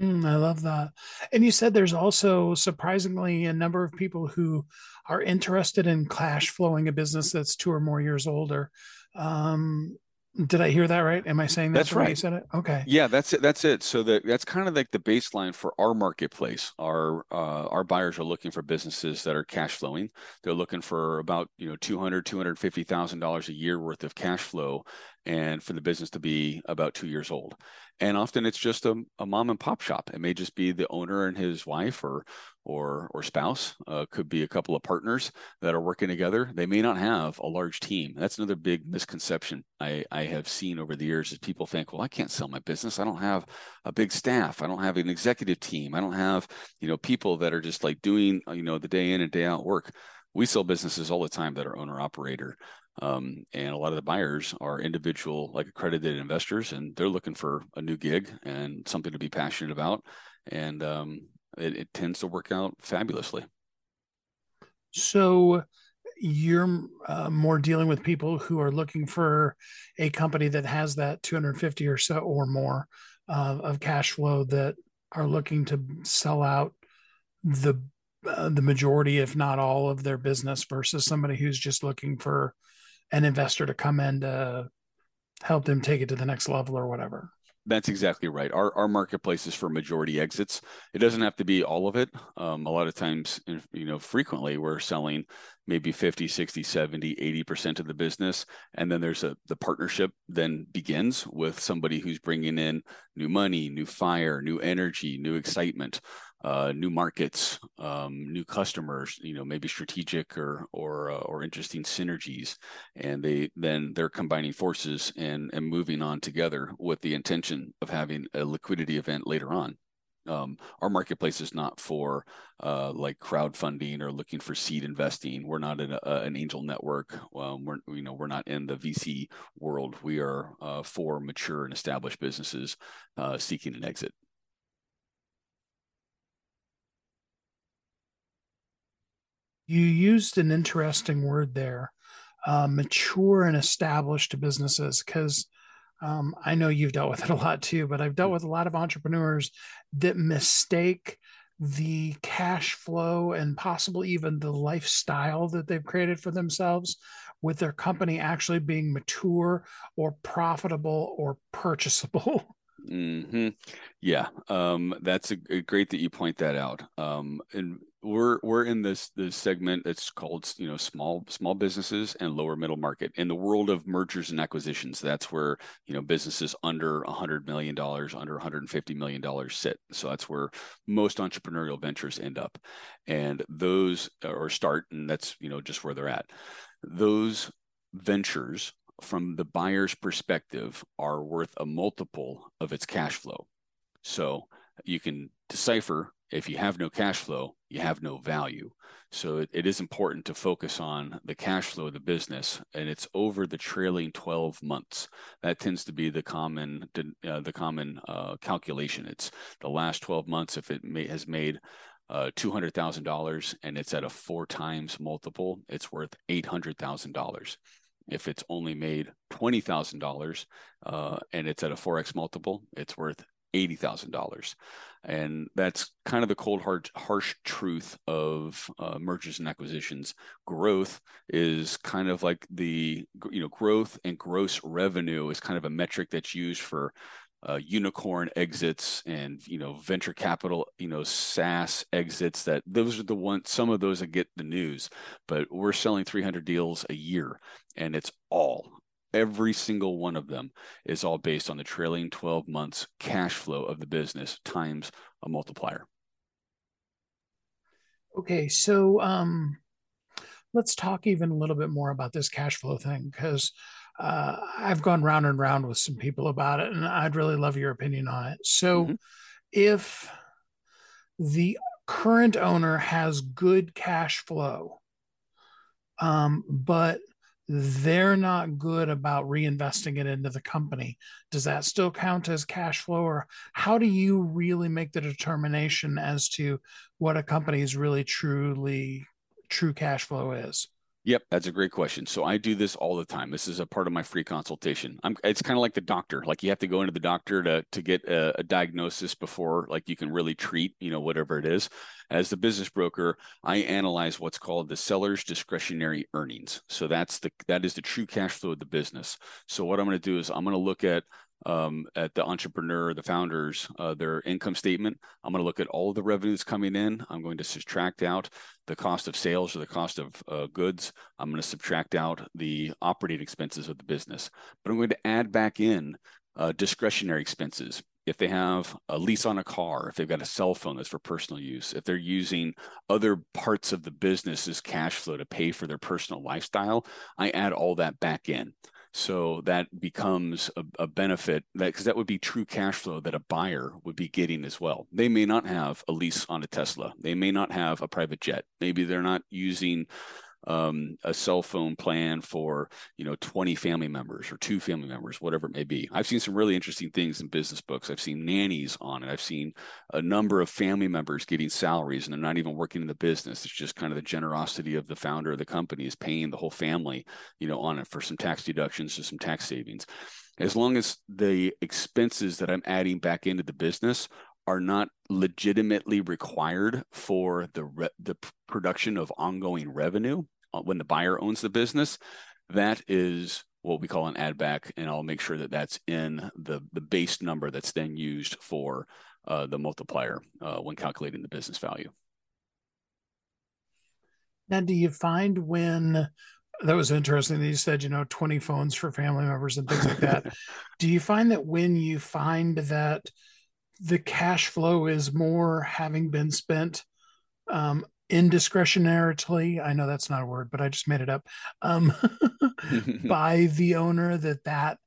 Mm, I love that. And you said there's also surprisingly a number of people who are interested in cash flowing a business that's two or more years older. Um, did I hear that right? Am I saying that's, that's right? You said it. Okay. Yeah, that's it. That's it. So that that's kind of like the baseline for our marketplace. Our uh, our buyers are looking for businesses that are cash flowing. They're looking for about you know 200 250,000 dollars a year worth of cash flow, and for the business to be about two years old. And often it's just a, a mom and pop shop. It may just be the owner and his wife, or or or spouse uh, could be a couple of partners that are working together. They may not have a large team. That's another big misconception i i have seen over the years is people think well i can't sell my business. I don't have a big staff. I don't have an executive team. I don't have you know people that are just like doing you know the day in and day out work. We sell businesses all the time that are owner operator um, and a lot of the buyers are individual like accredited investors and they're looking for a new gig and something to be passionate about and um, it, it tends to work out fabulously. So you're uh, more dealing with people who are looking for a company that has that 250 or so or more uh, of cash flow that are looking to sell out the uh, the majority if not all of their business versus somebody who's just looking for an investor to come in to help them take it to the next level or whatever that's exactly right. Our our marketplace is for majority exits. It doesn't have to be all of it. Um, a lot of times, you know, frequently we're selling maybe 50, 60, 70, 80% of the business. And then there's a the partnership then begins with somebody who's bringing in new money, new fire, new energy, new excitement uh, new markets, um, new customers, you know, maybe strategic or or uh, or interesting synergies, and they then they're combining forces and and moving on together with the intention of having a liquidity event later on. Um, our marketplace is not for uh, like crowdfunding or looking for seed investing. We're not an, uh, an angel network. Um, we're you know we're not in the VC world. We are uh, for mature and established businesses uh, seeking an exit. You used an interesting word there uh, mature and established businesses because um, i know you've dealt with it a lot too but i've dealt with a lot of entrepreneurs that mistake the cash flow and possibly even the lifestyle that they've created for themselves with their company actually being mature or profitable or purchasable Mm-hmm. Yeah, um, that's a, a, great that you point that out. Um, and we're we're in this this segment that's called you know small small businesses and lower middle market in the world of mergers and acquisitions. That's where you know businesses under a hundred million dollars, under 150 million dollars sit. So that's where most entrepreneurial ventures end up, and those or start, and that's you know just where they're at. Those ventures from the buyer's perspective are worth a multiple of its cash flow. So you can decipher if you have no cash flow, you have no value. So it, it is important to focus on the cash flow of the business, and it's over the trailing 12 months. That tends to be the common uh, the common uh, calculation. It's the last 12 months. If it may, has made uh, $200,000 and it's at a four times multiple, it's worth $800,000. If it's only made twenty thousand uh, dollars and it's at a four x multiple, it's worth eighty thousand dollars, and that's kind of the cold hard harsh truth of uh, mergers and acquisitions. Growth is kind of like the you know growth and gross revenue is kind of a metric that's used for uh, unicorn exits and you know venture capital you know SaaS exits that those are the ones some of those that get the news but we're selling 300 deals a year and it's all every single one of them is all based on the trailing 12 months cash flow of the business times a multiplier okay so um let's talk even a little bit more about this cash flow thing because uh, I've gone round and round with some people about it, and I'd really love your opinion on it. So, mm-hmm. if the current owner has good cash flow, um, but they're not good about reinvesting it into the company. Does that still count as cash flow, or how do you really make the determination as to what a company's really truly true cash flow is? Yep, that's a great question. So I do this all the time. This is a part of my free consultation. I'm, it's kind of like the doctor. Like you have to go into the doctor to to get a, a, diagnosis before like you can really treat, you know, whatever it is. As the business broker, I analyze what's called the seller's discretionary earnings. So that's the that is the true cash flow of the business. So what I'm going to do is I'm going to look at um, at the entrepreneur, the founders, uh, their income statement. I'm going to look at all the revenues coming in. I'm going to subtract out the cost of sales or the cost of uh, goods. I'm going to subtract out the operating expenses of the business. But I'm going to add back in uh, discretionary expenses. If they have a lease on a car, if they've got a cell phone that's for personal use, if they're using other parts of the business as cash flow to pay for their personal lifestyle, I add all that back in. So that becomes a, a benefit that because that would be true cash flow that a buyer would be getting as well. They may not have a lease on a Tesla. They may not have a private jet. Maybe they're not using um, a cell phone plan for you know 20 family members or two family members whatever it may be. I've seen some really interesting things in business books. I've seen nannies on it. I've seen a number of family members getting salaries and they're not even working in the business. It's just kind of the generosity of the founder of the company is paying the whole family you know on it for some tax deductions or some tax savings. As long as the expenses that i'm adding back into the business are not legitimately required for the re- the production of ongoing revenue uh, when the buyer owns the business that is what we call an add back and i'll make sure that that's in the the base number that's then used for uh, the multiplier uh, when calculating the business value. Now do you find when that was interesting that you said you know 20 phones for family members and things like that. Do you find that when you find that the cash flow is more having been spent um, indiscretionarily. I know that's not a word, but I just made it up. Um, by the owner, that that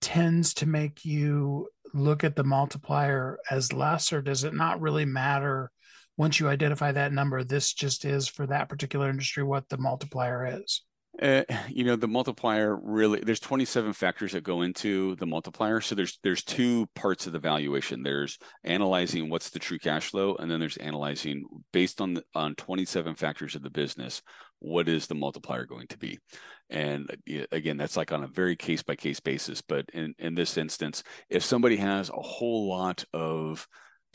tends to make you look at the multiplier as less, or does it not really matter once you identify that number? This just is for that particular industry what the multiplier is. Uh, you know the multiplier really there's 27 factors that go into the multiplier. So there's there's two parts of the valuation. There's analyzing what's the true cash flow and then there's analyzing based on the, on 27 factors of the business what is the multiplier going to be? And again that's like on a very case by case basis. But in in this instance if somebody has a whole lot of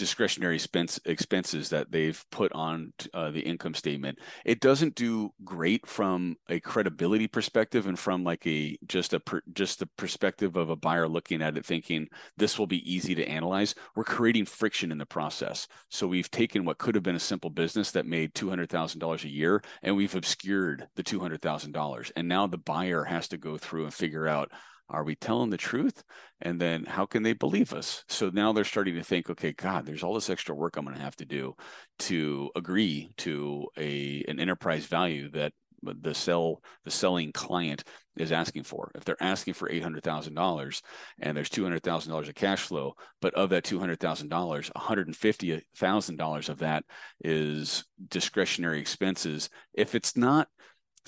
discretionary expense, expenses that they've put on uh, the income statement. It doesn't do great from a credibility perspective and from like a just a per, just the perspective of a buyer looking at it thinking this will be easy to analyze. We're creating friction in the process. So we've taken what could have been a simple business that made $200000 a year and we've obscured the $200000 and now the buyer has to go through and figure out are we telling the truth? And then how can they believe us? So now they're starting to think, okay, God, there's all this extra work I'm going to have to do to agree to a an enterprise value that the sell the selling client is asking for. If they're asking for eight hundred thousand dollars and there's two hundred thousand dollars of cash flow, but of that two hundred thousand dollars, one hundred and fifty thousand dollars of that is discretionary expenses. If it's not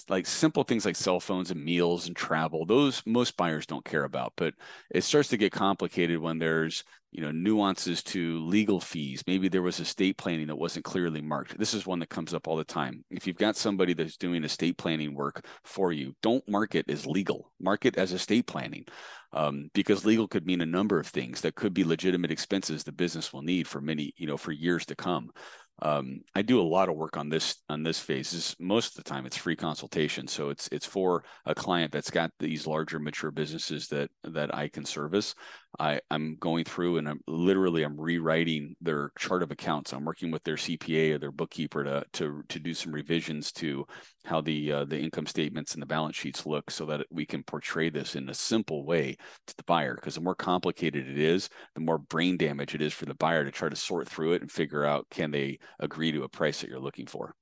like simple things like cell phones and meals and travel those most buyers don't care about but it starts to get complicated when there's you know nuances to legal fees. Maybe there was estate planning that wasn't clearly marked. This is one that comes up all the time. If you've got somebody that's doing estate planning work for you don't mark it as legal. Mark it as estate planning um, because legal could mean a number of things that could be legitimate expenses the business will need for many you know for years to come um, I do a lot of work on this on this phase. This, most of the time, it's free consultation, so it's it's for a client that's got these larger mature businesses that that I can service. I, I'm going through and I'm literally I'm rewriting their chart of accounts. I'm working with their CPA or their bookkeeper to to to do some revisions to how the uh, the income statements and the balance sheets look, so that we can portray this in a simple way to the buyer. Because the more complicated it is, the more brain damage it is for the buyer to try to sort through it and figure out can they agree to a price that you're looking for.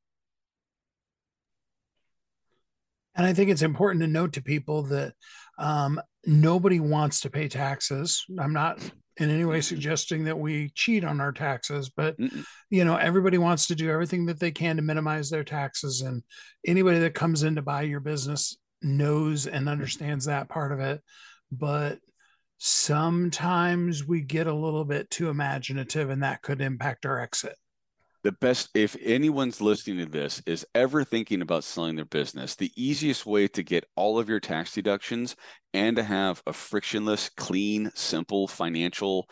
And I think it's important to note to people that um, nobody wants to pay taxes. I'm not in any way suggesting that we cheat on our taxes, but Mm-mm. you know, everybody wants to do everything that they can to minimize their taxes. And anybody that comes in to buy your business knows and understands that part of it. But sometimes we get a little bit too imaginative and that could impact our exit the best if anyone's listening to this is ever thinking about selling their business the easiest way to get all of your tax deductions and to have a frictionless clean simple financial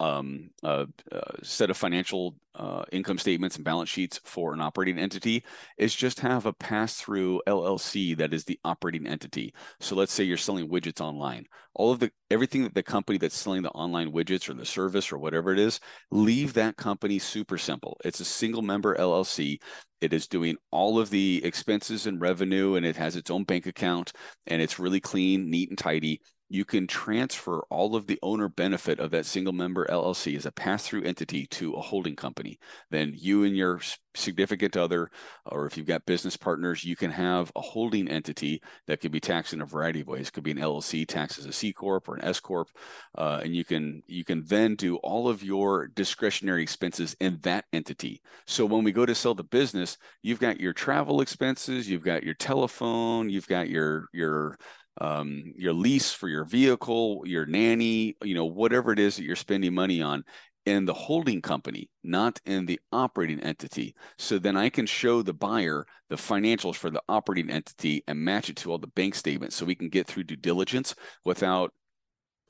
um, uh, uh, set of financial uh, income statements and balance sheets for an operating entity is just have a pass through LLC that is the operating entity. So let's say you're selling widgets online. All of the everything that the company that's selling the online widgets or the service or whatever it is, leave that company super simple. It's a single member LLC. It is doing all of the expenses and revenue and it has its own bank account and it's really clean, neat and tidy you can transfer all of the owner benefit of that single member LLC as a pass through entity to a holding company. Then you and your significant other, or if you've got business partners, you can have a holding entity that can be taxed in a variety of ways. It could be an LLC taxed as a C corp or an S corp, uh, and you can you can then do all of your discretionary expenses in that entity. So when we go to sell the business, you've got your travel expenses, you've got your telephone, you've got your your um, your lease for your vehicle, your nanny, you know, whatever it is that you're spending money on in the holding company, not in the operating entity. So then I can show the buyer the financials for the operating entity and match it to all the bank statements so we can get through due diligence without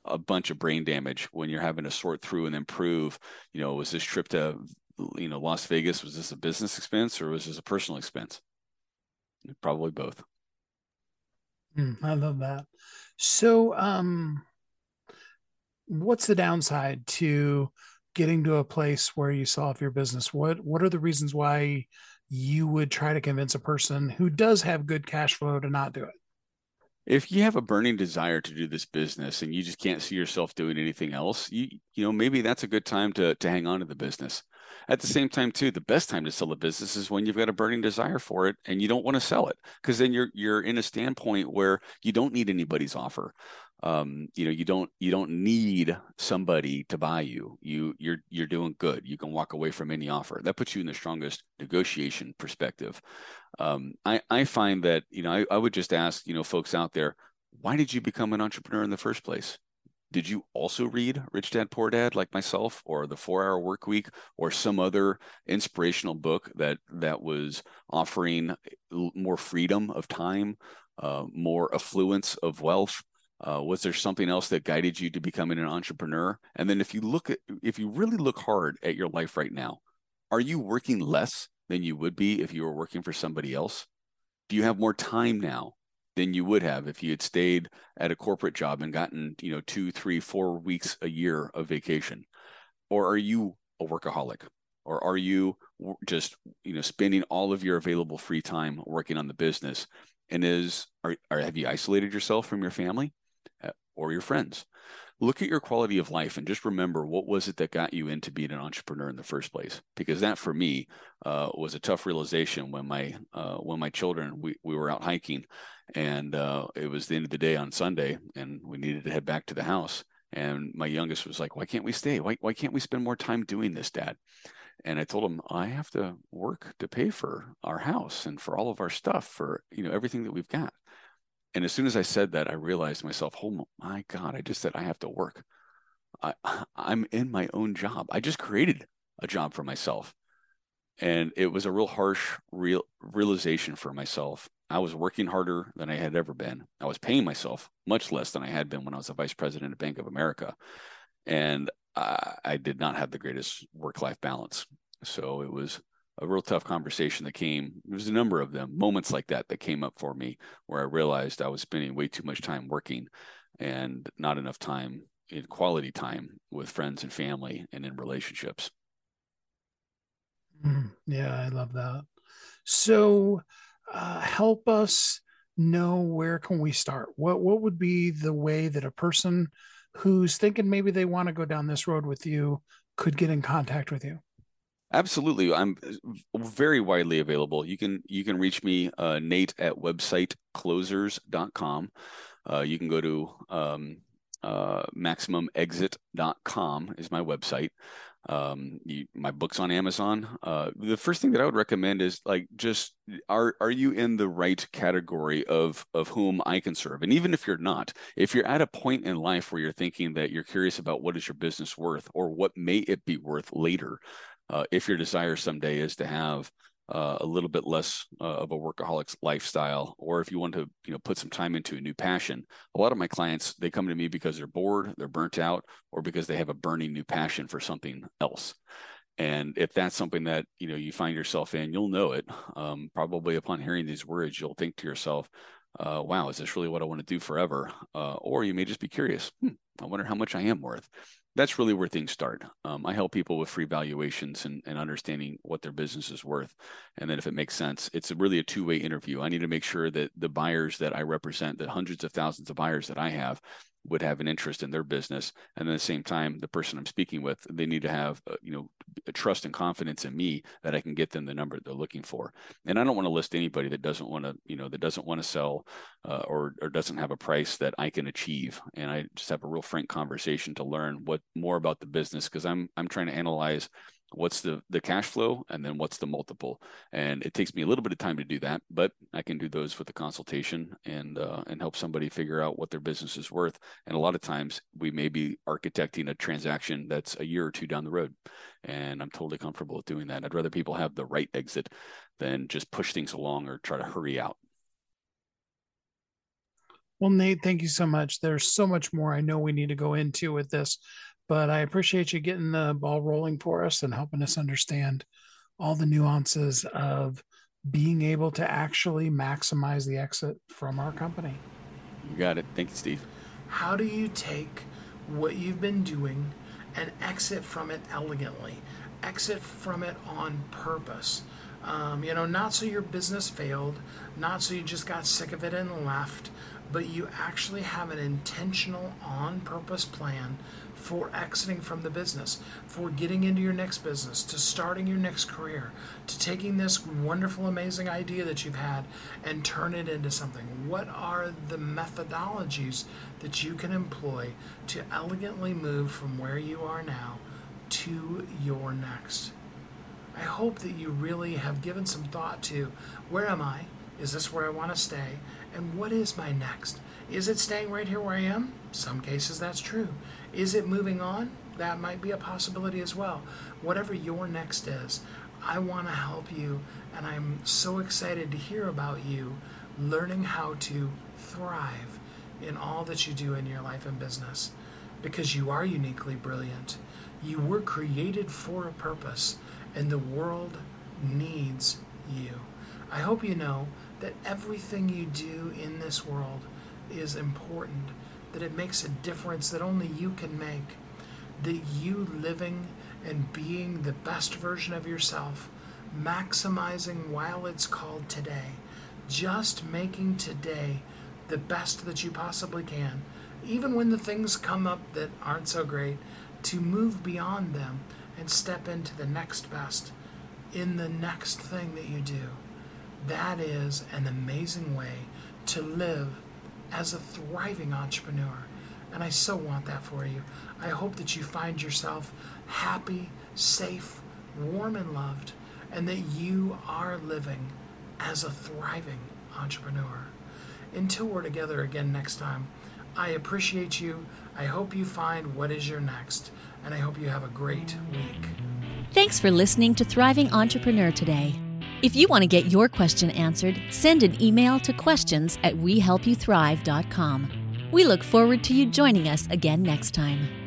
a bunch of brain damage when you're having to sort through and prove, you know, was this trip to, you know, Las Vegas, was this a business expense or was this a personal expense? Probably both. Mm, I love that. So, um, what's the downside to getting to a place where you solve your business? What What are the reasons why you would try to convince a person who does have good cash flow to not do it? If you have a burning desire to do this business and you just can't see yourself doing anything else, you you know maybe that's a good time to to hang on to the business. At the same time, too, the best time to sell a business is when you've got a burning desire for it and you don't want to sell it because then you're you're in a standpoint where you don't need anybody's offer. Um, you know, you don't you don't need somebody to buy you. You you're you're doing good. You can walk away from any offer. That puts you in the strongest negotiation perspective. Um, I I find that you know I, I would just ask you know folks out there, why did you become an entrepreneur in the first place? Did you also read Rich Dad Poor Dad like myself or the 4-hour work week or some other inspirational book that that was offering more freedom of time, uh, more affluence of wealth? Uh, was there something else that guided you to becoming an entrepreneur? And then if you look at if you really look hard at your life right now, are you working less than you would be if you were working for somebody else? Do you have more time now than you would have if you had stayed at a corporate job and gotten you know two three four weeks a year of vacation. Or are you a workaholic? Or are you just you know spending all of your available free time working on the business? And is are, are have you isolated yourself from your family uh, or your friends? Look at your quality of life and just remember what was it that got you into being an entrepreneur in the first place? Because that for me uh, was a tough realization when my uh, when my children we, we were out hiking and uh, it was the end of the day on sunday and we needed to head back to the house and my youngest was like why can't we stay why, why can't we spend more time doing this dad and i told him i have to work to pay for our house and for all of our stuff for you know everything that we've got and as soon as I said that, I realized myself, oh my God, I just said I have to work. I, I'm in my own job. I just created a job for myself. And it was a real harsh real realization for myself. I was working harder than I had ever been. I was paying myself much less than I had been when I was a vice president of Bank of America. And I, I did not have the greatest work life balance. So it was a real tough conversation that came. There was a number of them, moments like that that came up for me where I realized I was spending way too much time working and not enough time in quality time with friends and family and in relationships. Mm, yeah, I love that. So, uh, help us know where can we start. What what would be the way that a person who's thinking maybe they want to go down this road with you could get in contact with you? Absolutely. I'm uh, very widely available. You can you can reach me, uh, Nate at websiteclosers.com. Uh, you can go to um, uh, maximumexit.com is my website. Um, you, my books on Amazon. Uh, the first thing that I would recommend is like just are are you in the right category of of whom I can serve? And even if you're not, if you're at a point in life where you're thinking that you're curious about what is your business worth or what may it be worth later, uh, if your desire someday is to have uh, a little bit less uh, of a workaholic lifestyle, or if you want to, you know, put some time into a new passion. A lot of my clients they come to me because they're bored, they're burnt out, or because they have a burning new passion for something else. And if that's something that you know you find yourself in, you'll know it. Um, probably upon hearing these words, you'll think to yourself, uh, "Wow, is this really what I want to do forever?" Uh, or you may just be curious. Hmm, I wonder how much I am worth that's really where things start. Um, I help people with free valuations and, and understanding what their business is worth. And then if it makes sense, it's a really a two way interview. I need to make sure that the buyers that I represent, the hundreds of thousands of buyers that I have, would have an interest in their business and at the same time the person i'm speaking with they need to have uh, you know a trust and confidence in me that i can get them the number they're looking for. And i don't want to list anybody that doesn't want to you know that doesn't want to sell uh, or or doesn't have a price that i can achieve. And i just have a real frank conversation to learn what more about the business because i'm i'm trying to analyze what's the the cash flow and then what's the multiple. And it takes me a little bit of time to do that but i can do those with a consultation and uh, and help somebody figure out what their business is worth. And a lot of times we may be architecting a transaction that's a year or two down the road and i'm totally comfortable with doing that. I'd rather people have the right exit than just push things along or try to hurry out. Well nate thank you so much. There's so much more i know we need to go into with this but I appreciate you getting the ball rolling for us and helping us understand all the nuances of being able to actually maximize the exit from our company. You got it. Thank you, Steve. How do you take what you've been doing and exit from it elegantly? Exit from it on purpose. Um, you know, not so your business failed, not so you just got sick of it and left, but you actually have an intentional, on purpose plan for exiting from the business, for getting into your next business, to starting your next career, to taking this wonderful, amazing idea that you've had and turn it into something? What are the methodologies that you can employ to elegantly move from where you are now to your next? I hope that you really have given some thought to where am I? Is this where I want to stay? And what is my next? Is it staying right here where I am? Some cases that's true. Is it moving on? That might be a possibility as well. Whatever your next is, I want to help you, and I'm so excited to hear about you learning how to thrive in all that you do in your life and business because you are uniquely brilliant. You were created for a purpose, and the world needs you. I hope you know that everything you do in this world is important that it makes a difference that only you can make. That you living and being the best version of yourself, maximizing while it's called today, just making today the best that you possibly can, even when the things come up that aren't so great, to move beyond them and step into the next best in the next thing that you do. That is an amazing way to live as a thriving entrepreneur. And I so want that for you. I hope that you find yourself happy, safe, warm, and loved, and that you are living as a thriving entrepreneur. Until we're together again next time, I appreciate you. I hope you find what is your next, and I hope you have a great week. Thanks for listening to Thriving Entrepreneur today. If you want to get your question answered, send an email to questions at wehelpyouthrive.com. We look forward to you joining us again next time.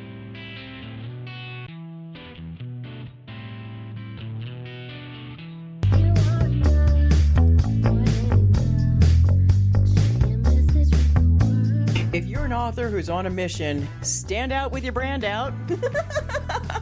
Who's on a mission, stand out with your brand out.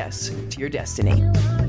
yes to your destiny.